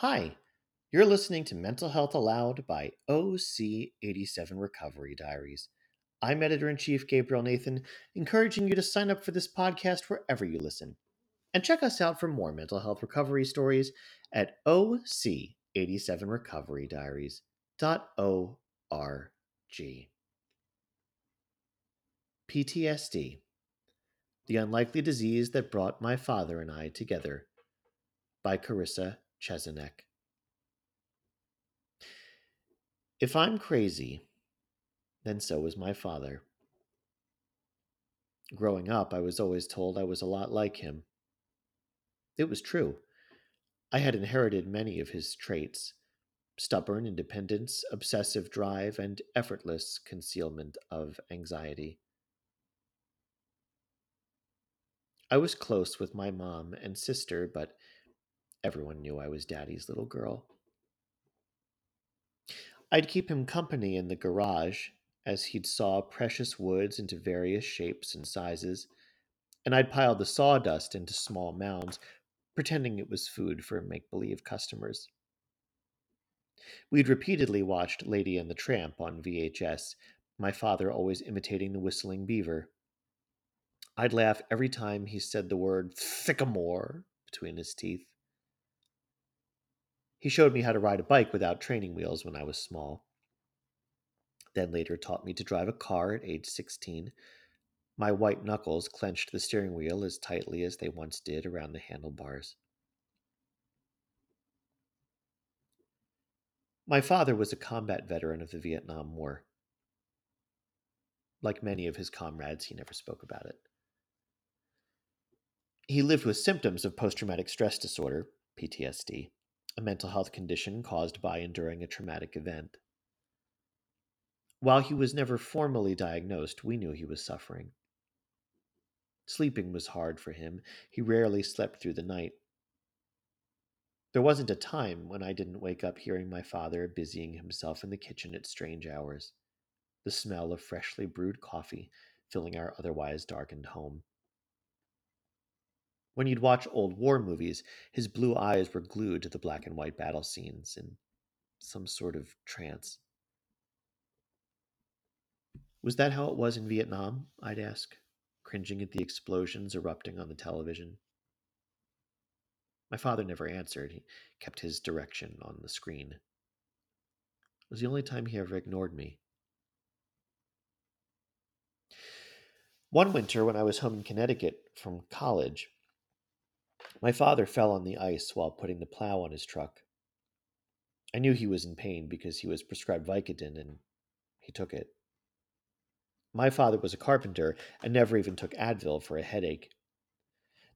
Hi, you're listening to Mental Health Aloud by OC87 Recovery Diaries. I'm editor in chief Gabriel Nathan, encouraging you to sign up for this podcast wherever you listen. And check us out for more mental health recovery stories at OC87recoverydiaries.org. PTSD, the unlikely disease that brought my father and I together, by Carissa Chesanek. If I'm crazy, then so is my father. Growing up, I was always told I was a lot like him. It was true. I had inherited many of his traits stubborn independence, obsessive drive, and effortless concealment of anxiety. I was close with my mom and sister, but everyone knew I was daddy's little girl. I'd keep him company in the garage as he'd saw precious woods into various shapes and sizes, and I'd pile the sawdust into small mounds, pretending it was food for make believe customers. We'd repeatedly watched Lady and the Tramp on VHS, my father always imitating the whistling beaver. I'd laugh every time he said the word sycamore between his teeth. He showed me how to ride a bike without training wheels when I was small. Then later taught me to drive a car at age 16. My white knuckles clenched the steering wheel as tightly as they once did around the handlebars. My father was a combat veteran of the Vietnam War. Like many of his comrades, he never spoke about it. He lived with symptoms of post traumatic stress disorder, PTSD, a mental health condition caused by enduring a traumatic event. While he was never formally diagnosed, we knew he was suffering. Sleeping was hard for him. He rarely slept through the night. There wasn't a time when I didn't wake up hearing my father busying himself in the kitchen at strange hours, the smell of freshly brewed coffee filling our otherwise darkened home. When you'd watch old war movies, his blue eyes were glued to the black and white battle scenes in some sort of trance. Was that how it was in Vietnam? I'd ask, cringing at the explosions erupting on the television. My father never answered. He kept his direction on the screen. It was the only time he ever ignored me. One winter, when I was home in Connecticut from college, my father fell on the ice while putting the plow on his truck. I knew he was in pain because he was prescribed Vicodin and he took it. My father was a carpenter and never even took Advil for a headache.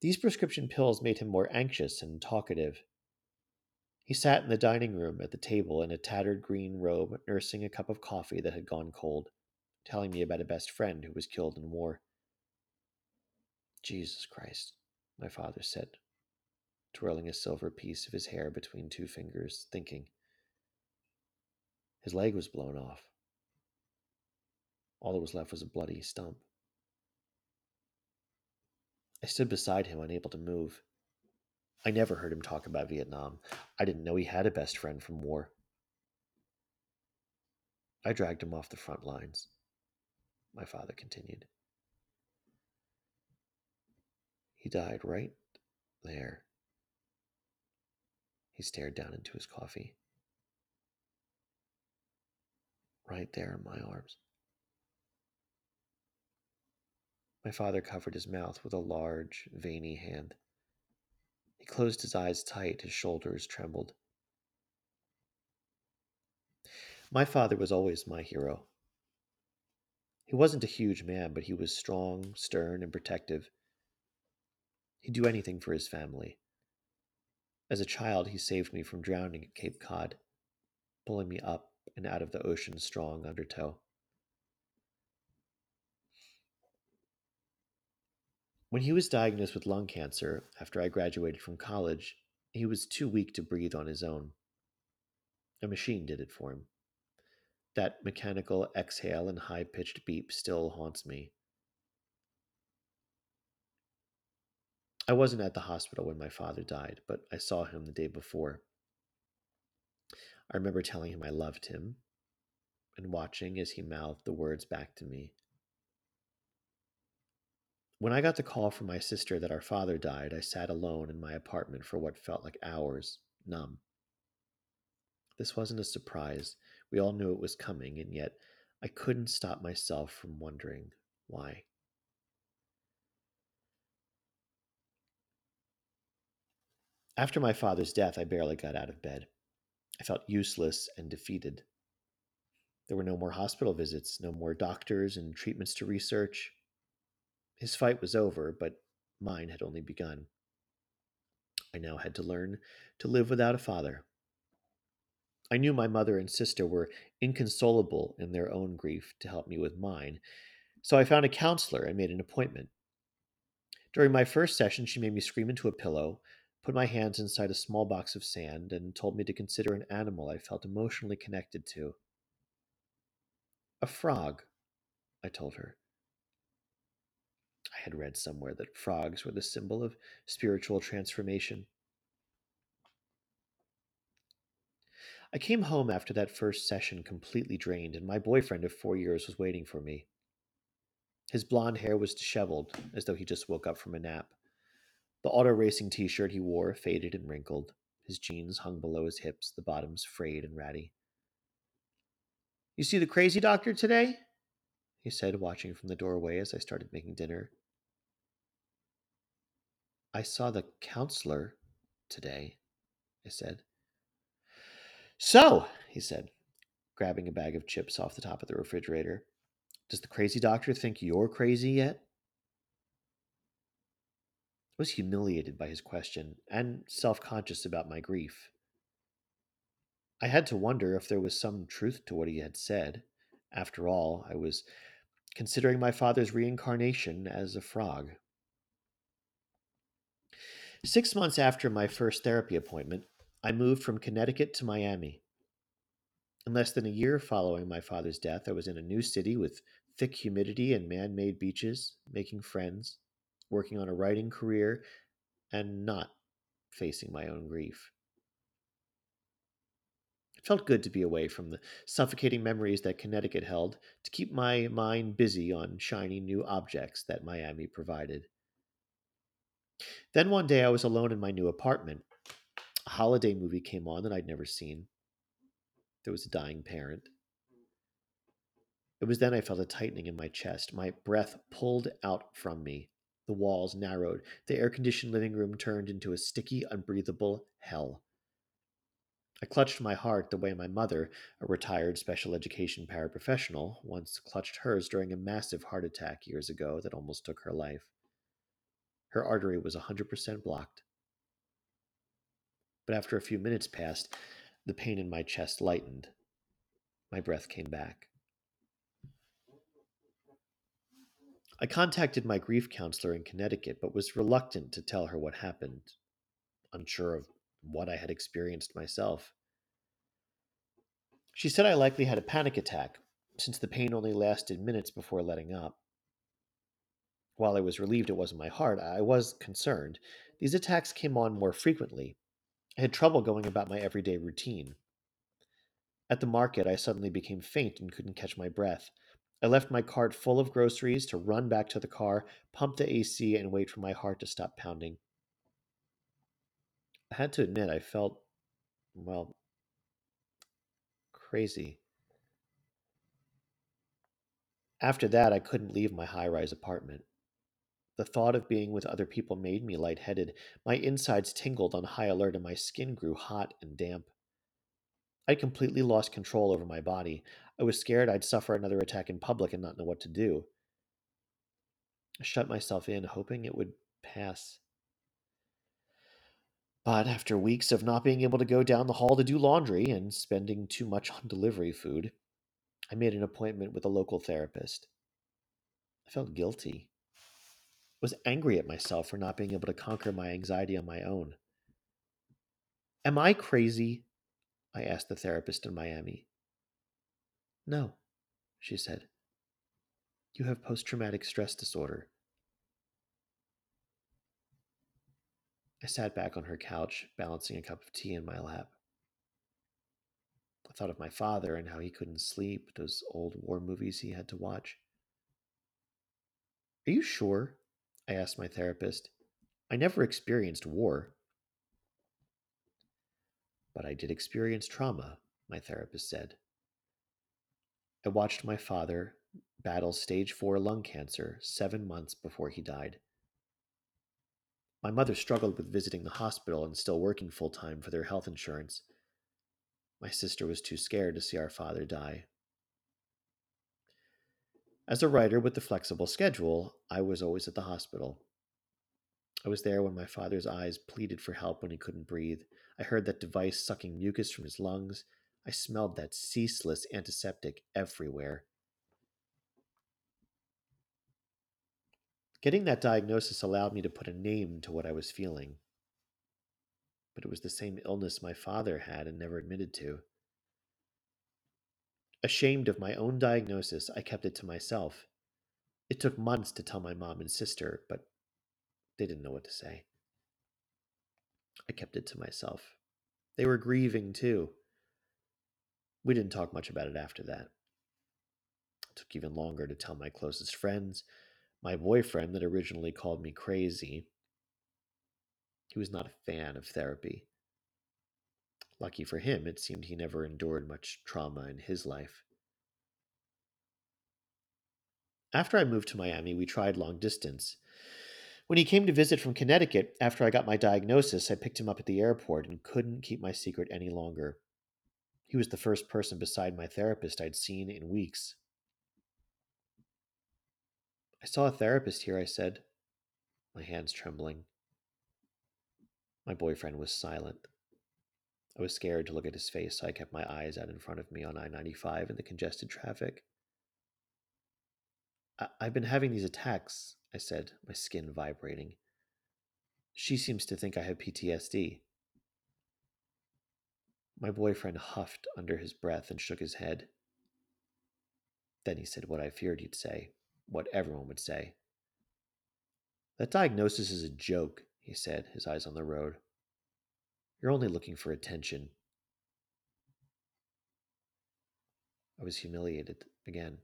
These prescription pills made him more anxious and talkative. He sat in the dining room at the table in a tattered green robe, nursing a cup of coffee that had gone cold, telling me about a best friend who was killed in war. Jesus Christ, my father said, twirling a silver piece of his hair between two fingers, thinking. His leg was blown off. All that was left was a bloody stump. I stood beside him, unable to move. I never heard him talk about Vietnam. I didn't know he had a best friend from war. I dragged him off the front lines, my father continued. He died right there. Stared down into his coffee. Right there in my arms. My father covered his mouth with a large, veiny hand. He closed his eyes tight, his shoulders trembled. My father was always my hero. He wasn't a huge man, but he was strong, stern, and protective. He'd do anything for his family. As a child, he saved me from drowning at Cape Cod, pulling me up and out of the ocean's strong undertow. When he was diagnosed with lung cancer after I graduated from college, he was too weak to breathe on his own. A machine did it for him. That mechanical exhale and high pitched beep still haunts me. I wasn't at the hospital when my father died, but I saw him the day before. I remember telling him I loved him and watching as he mouthed the words back to me. When I got the call from my sister that our father died, I sat alone in my apartment for what felt like hours, numb. This wasn't a surprise. We all knew it was coming, and yet I couldn't stop myself from wondering why. After my father's death, I barely got out of bed. I felt useless and defeated. There were no more hospital visits, no more doctors and treatments to research. His fight was over, but mine had only begun. I now had to learn to live without a father. I knew my mother and sister were inconsolable in their own grief to help me with mine, so I found a counselor and made an appointment. During my first session, she made me scream into a pillow, put my hands inside a small box of sand, and told me to consider an animal I felt emotionally connected to. A frog, I told her. I had read somewhere that frogs were the symbol of spiritual transformation. I came home after that first session completely drained, and my boyfriend of four years was waiting for me. His blond hair was disheveled, as though he just woke up from a nap. The auto racing t shirt he wore faded and wrinkled. His jeans hung below his hips, the bottoms frayed and ratty. You see the crazy doctor today? He said, watching from the doorway as I started making dinner. I saw the counselor today, I said. So, he said, grabbing a bag of chips off the top of the refrigerator, does the crazy doctor think you're crazy yet? Was humiliated by his question and self conscious about my grief. I had to wonder if there was some truth to what he had said. After all, I was considering my father's reincarnation as a frog. Six months after my first therapy appointment, I moved from Connecticut to Miami. In less than a year following my father's death, I was in a new city with thick humidity and man made beaches, making friends, working on a writing career, and not facing my own grief. It felt good to be away from the suffocating memories that Connecticut held, to keep my mind busy on shiny new objects that Miami provided. Then one day I was alone in my new apartment. A holiday movie came on that I'd never seen. There was a dying parent. It was then I felt a tightening in my chest. My breath pulled out from me. The walls narrowed. The air conditioned living room turned into a sticky, unbreathable hell. I clutched my heart the way my mother, a retired special education paraprofessional, once clutched hers during a massive heart attack years ago that almost took her life. Her artery was 100% blocked. But after a few minutes passed, the pain in my chest lightened. My breath came back. I contacted my grief counselor in Connecticut, but was reluctant to tell her what happened, unsure of what I had experienced myself. She said I likely had a panic attack, since the pain only lasted minutes before letting up. While I was relieved it wasn't my heart, I was concerned. These attacks came on more frequently. I had trouble going about my everyday routine. At the market, I suddenly became faint and couldn't catch my breath. I left my cart full of groceries to run back to the car, pump the AC, and wait for my heart to stop pounding. I had to admit, I felt, well, crazy. After that, I couldn't leave my high rise apartment. The thought of being with other people made me lightheaded. My insides tingled on high alert, and my skin grew hot and damp. I completely lost control over my body. I was scared I'd suffer another attack in public and not know what to do. I shut myself in, hoping it would pass. But after weeks of not being able to go down the hall to do laundry and spending too much on delivery food, I made an appointment with a local therapist. I felt guilty. I was angry at myself for not being able to conquer my anxiety on my own. Am I crazy? I asked the therapist in Miami. No, she said. You have post traumatic stress disorder. I sat back on her couch, balancing a cup of tea in my lap. I thought of my father and how he couldn't sleep, those old war movies he had to watch. Are you sure? I asked my therapist. I never experienced war. But I did experience trauma, my therapist said. I watched my father battle stage 4 lung cancer seven months before he died. My mother struggled with visiting the hospital and still working full time for their health insurance. My sister was too scared to see our father die. As a writer with the flexible schedule, I was always at the hospital. I was there when my father's eyes pleaded for help when he couldn't breathe. I heard that device sucking mucus from his lungs. I smelled that ceaseless antiseptic everywhere. Getting that diagnosis allowed me to put a name to what I was feeling. But it was the same illness my father had and never admitted to. Ashamed of my own diagnosis, I kept it to myself. It took months to tell my mom and sister, but they didn't know what to say. I kept it to myself. They were grieving too. We didn't talk much about it after that. It took even longer to tell my closest friends, my boyfriend that originally called me crazy. He was not a fan of therapy. Lucky for him, it seemed he never endured much trauma in his life. After I moved to Miami, we tried long distance. When he came to visit from Connecticut after I got my diagnosis, I picked him up at the airport and couldn't keep my secret any longer. He was the first person beside my therapist I'd seen in weeks. I saw a therapist here, I said, my hands trembling. My boyfriend was silent. I was scared to look at his face, so I kept my eyes out in front of me on I 95 in the congested traffic. I- have been having these attacks, I said, my skin vibrating. She seems to think I have PTSD. My boyfriend huffed under his breath and shook his head. Then he said what I feared he'd say what everyone would say. That diagnosis is a joke, he said, his eyes on the road. You're only looking for attention. I was humiliated again.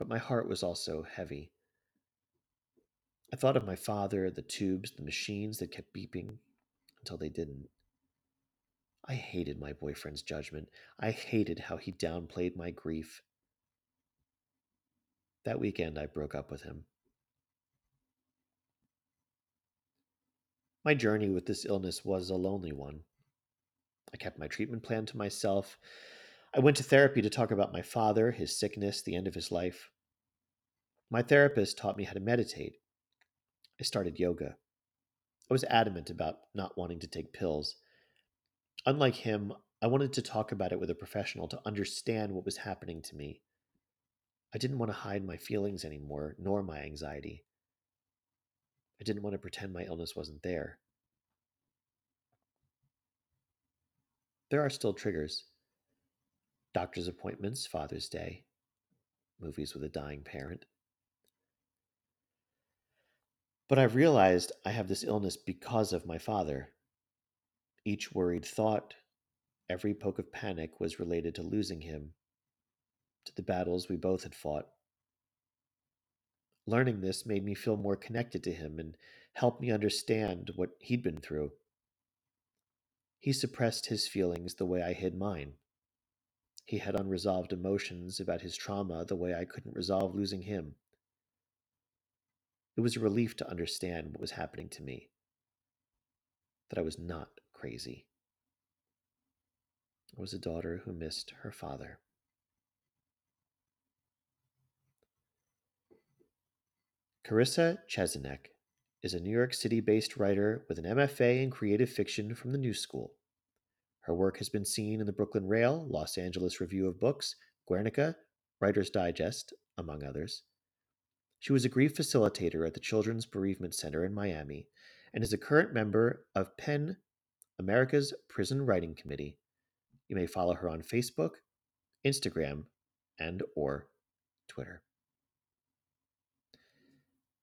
But my heart was also heavy. I thought of my father, the tubes, the machines that kept beeping until they didn't. I hated my boyfriend's judgment. I hated how he downplayed my grief. That weekend, I broke up with him. My journey with this illness was a lonely one. I kept my treatment plan to myself. I went to therapy to talk about my father, his sickness, the end of his life. My therapist taught me how to meditate. I started yoga. I was adamant about not wanting to take pills. Unlike him, I wanted to talk about it with a professional to understand what was happening to me. I didn't want to hide my feelings anymore, nor my anxiety. I didn't want to pretend my illness wasn't there. There are still triggers doctor's appointments, Father's Day, movies with a dying parent. But I've realized I have this illness because of my father. Each worried thought, every poke of panic was related to losing him to the battles we both had fought. Learning this made me feel more connected to him and helped me understand what he'd been through. He suppressed his feelings the way I hid mine. He had unresolved emotions about his trauma the way I couldn't resolve losing him. It was a relief to understand what was happening to me, that I was not crazy. I was a daughter who missed her father. Carissa Chesanek is a New York City based writer with an MFA in creative fiction from the New School. Her work has been seen in the Brooklyn Rail, Los Angeles Review of Books, Guernica, Writer's Digest, among others. She was a grief facilitator at the Children's Bereavement Center in Miami and is a current member of PEN, America's Prison Writing Committee. You may follow her on Facebook, Instagram, and or Twitter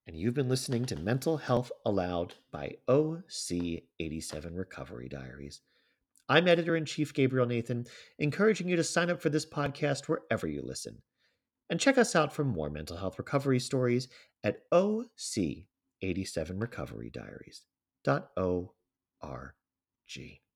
and you've been listening to Mental Health Aloud by OC87 Recovery Diaries. I'm editor in chief Gabriel Nathan, encouraging you to sign up for this podcast wherever you listen. And check us out for more mental health recovery stories at OC87recoverydiaries.org.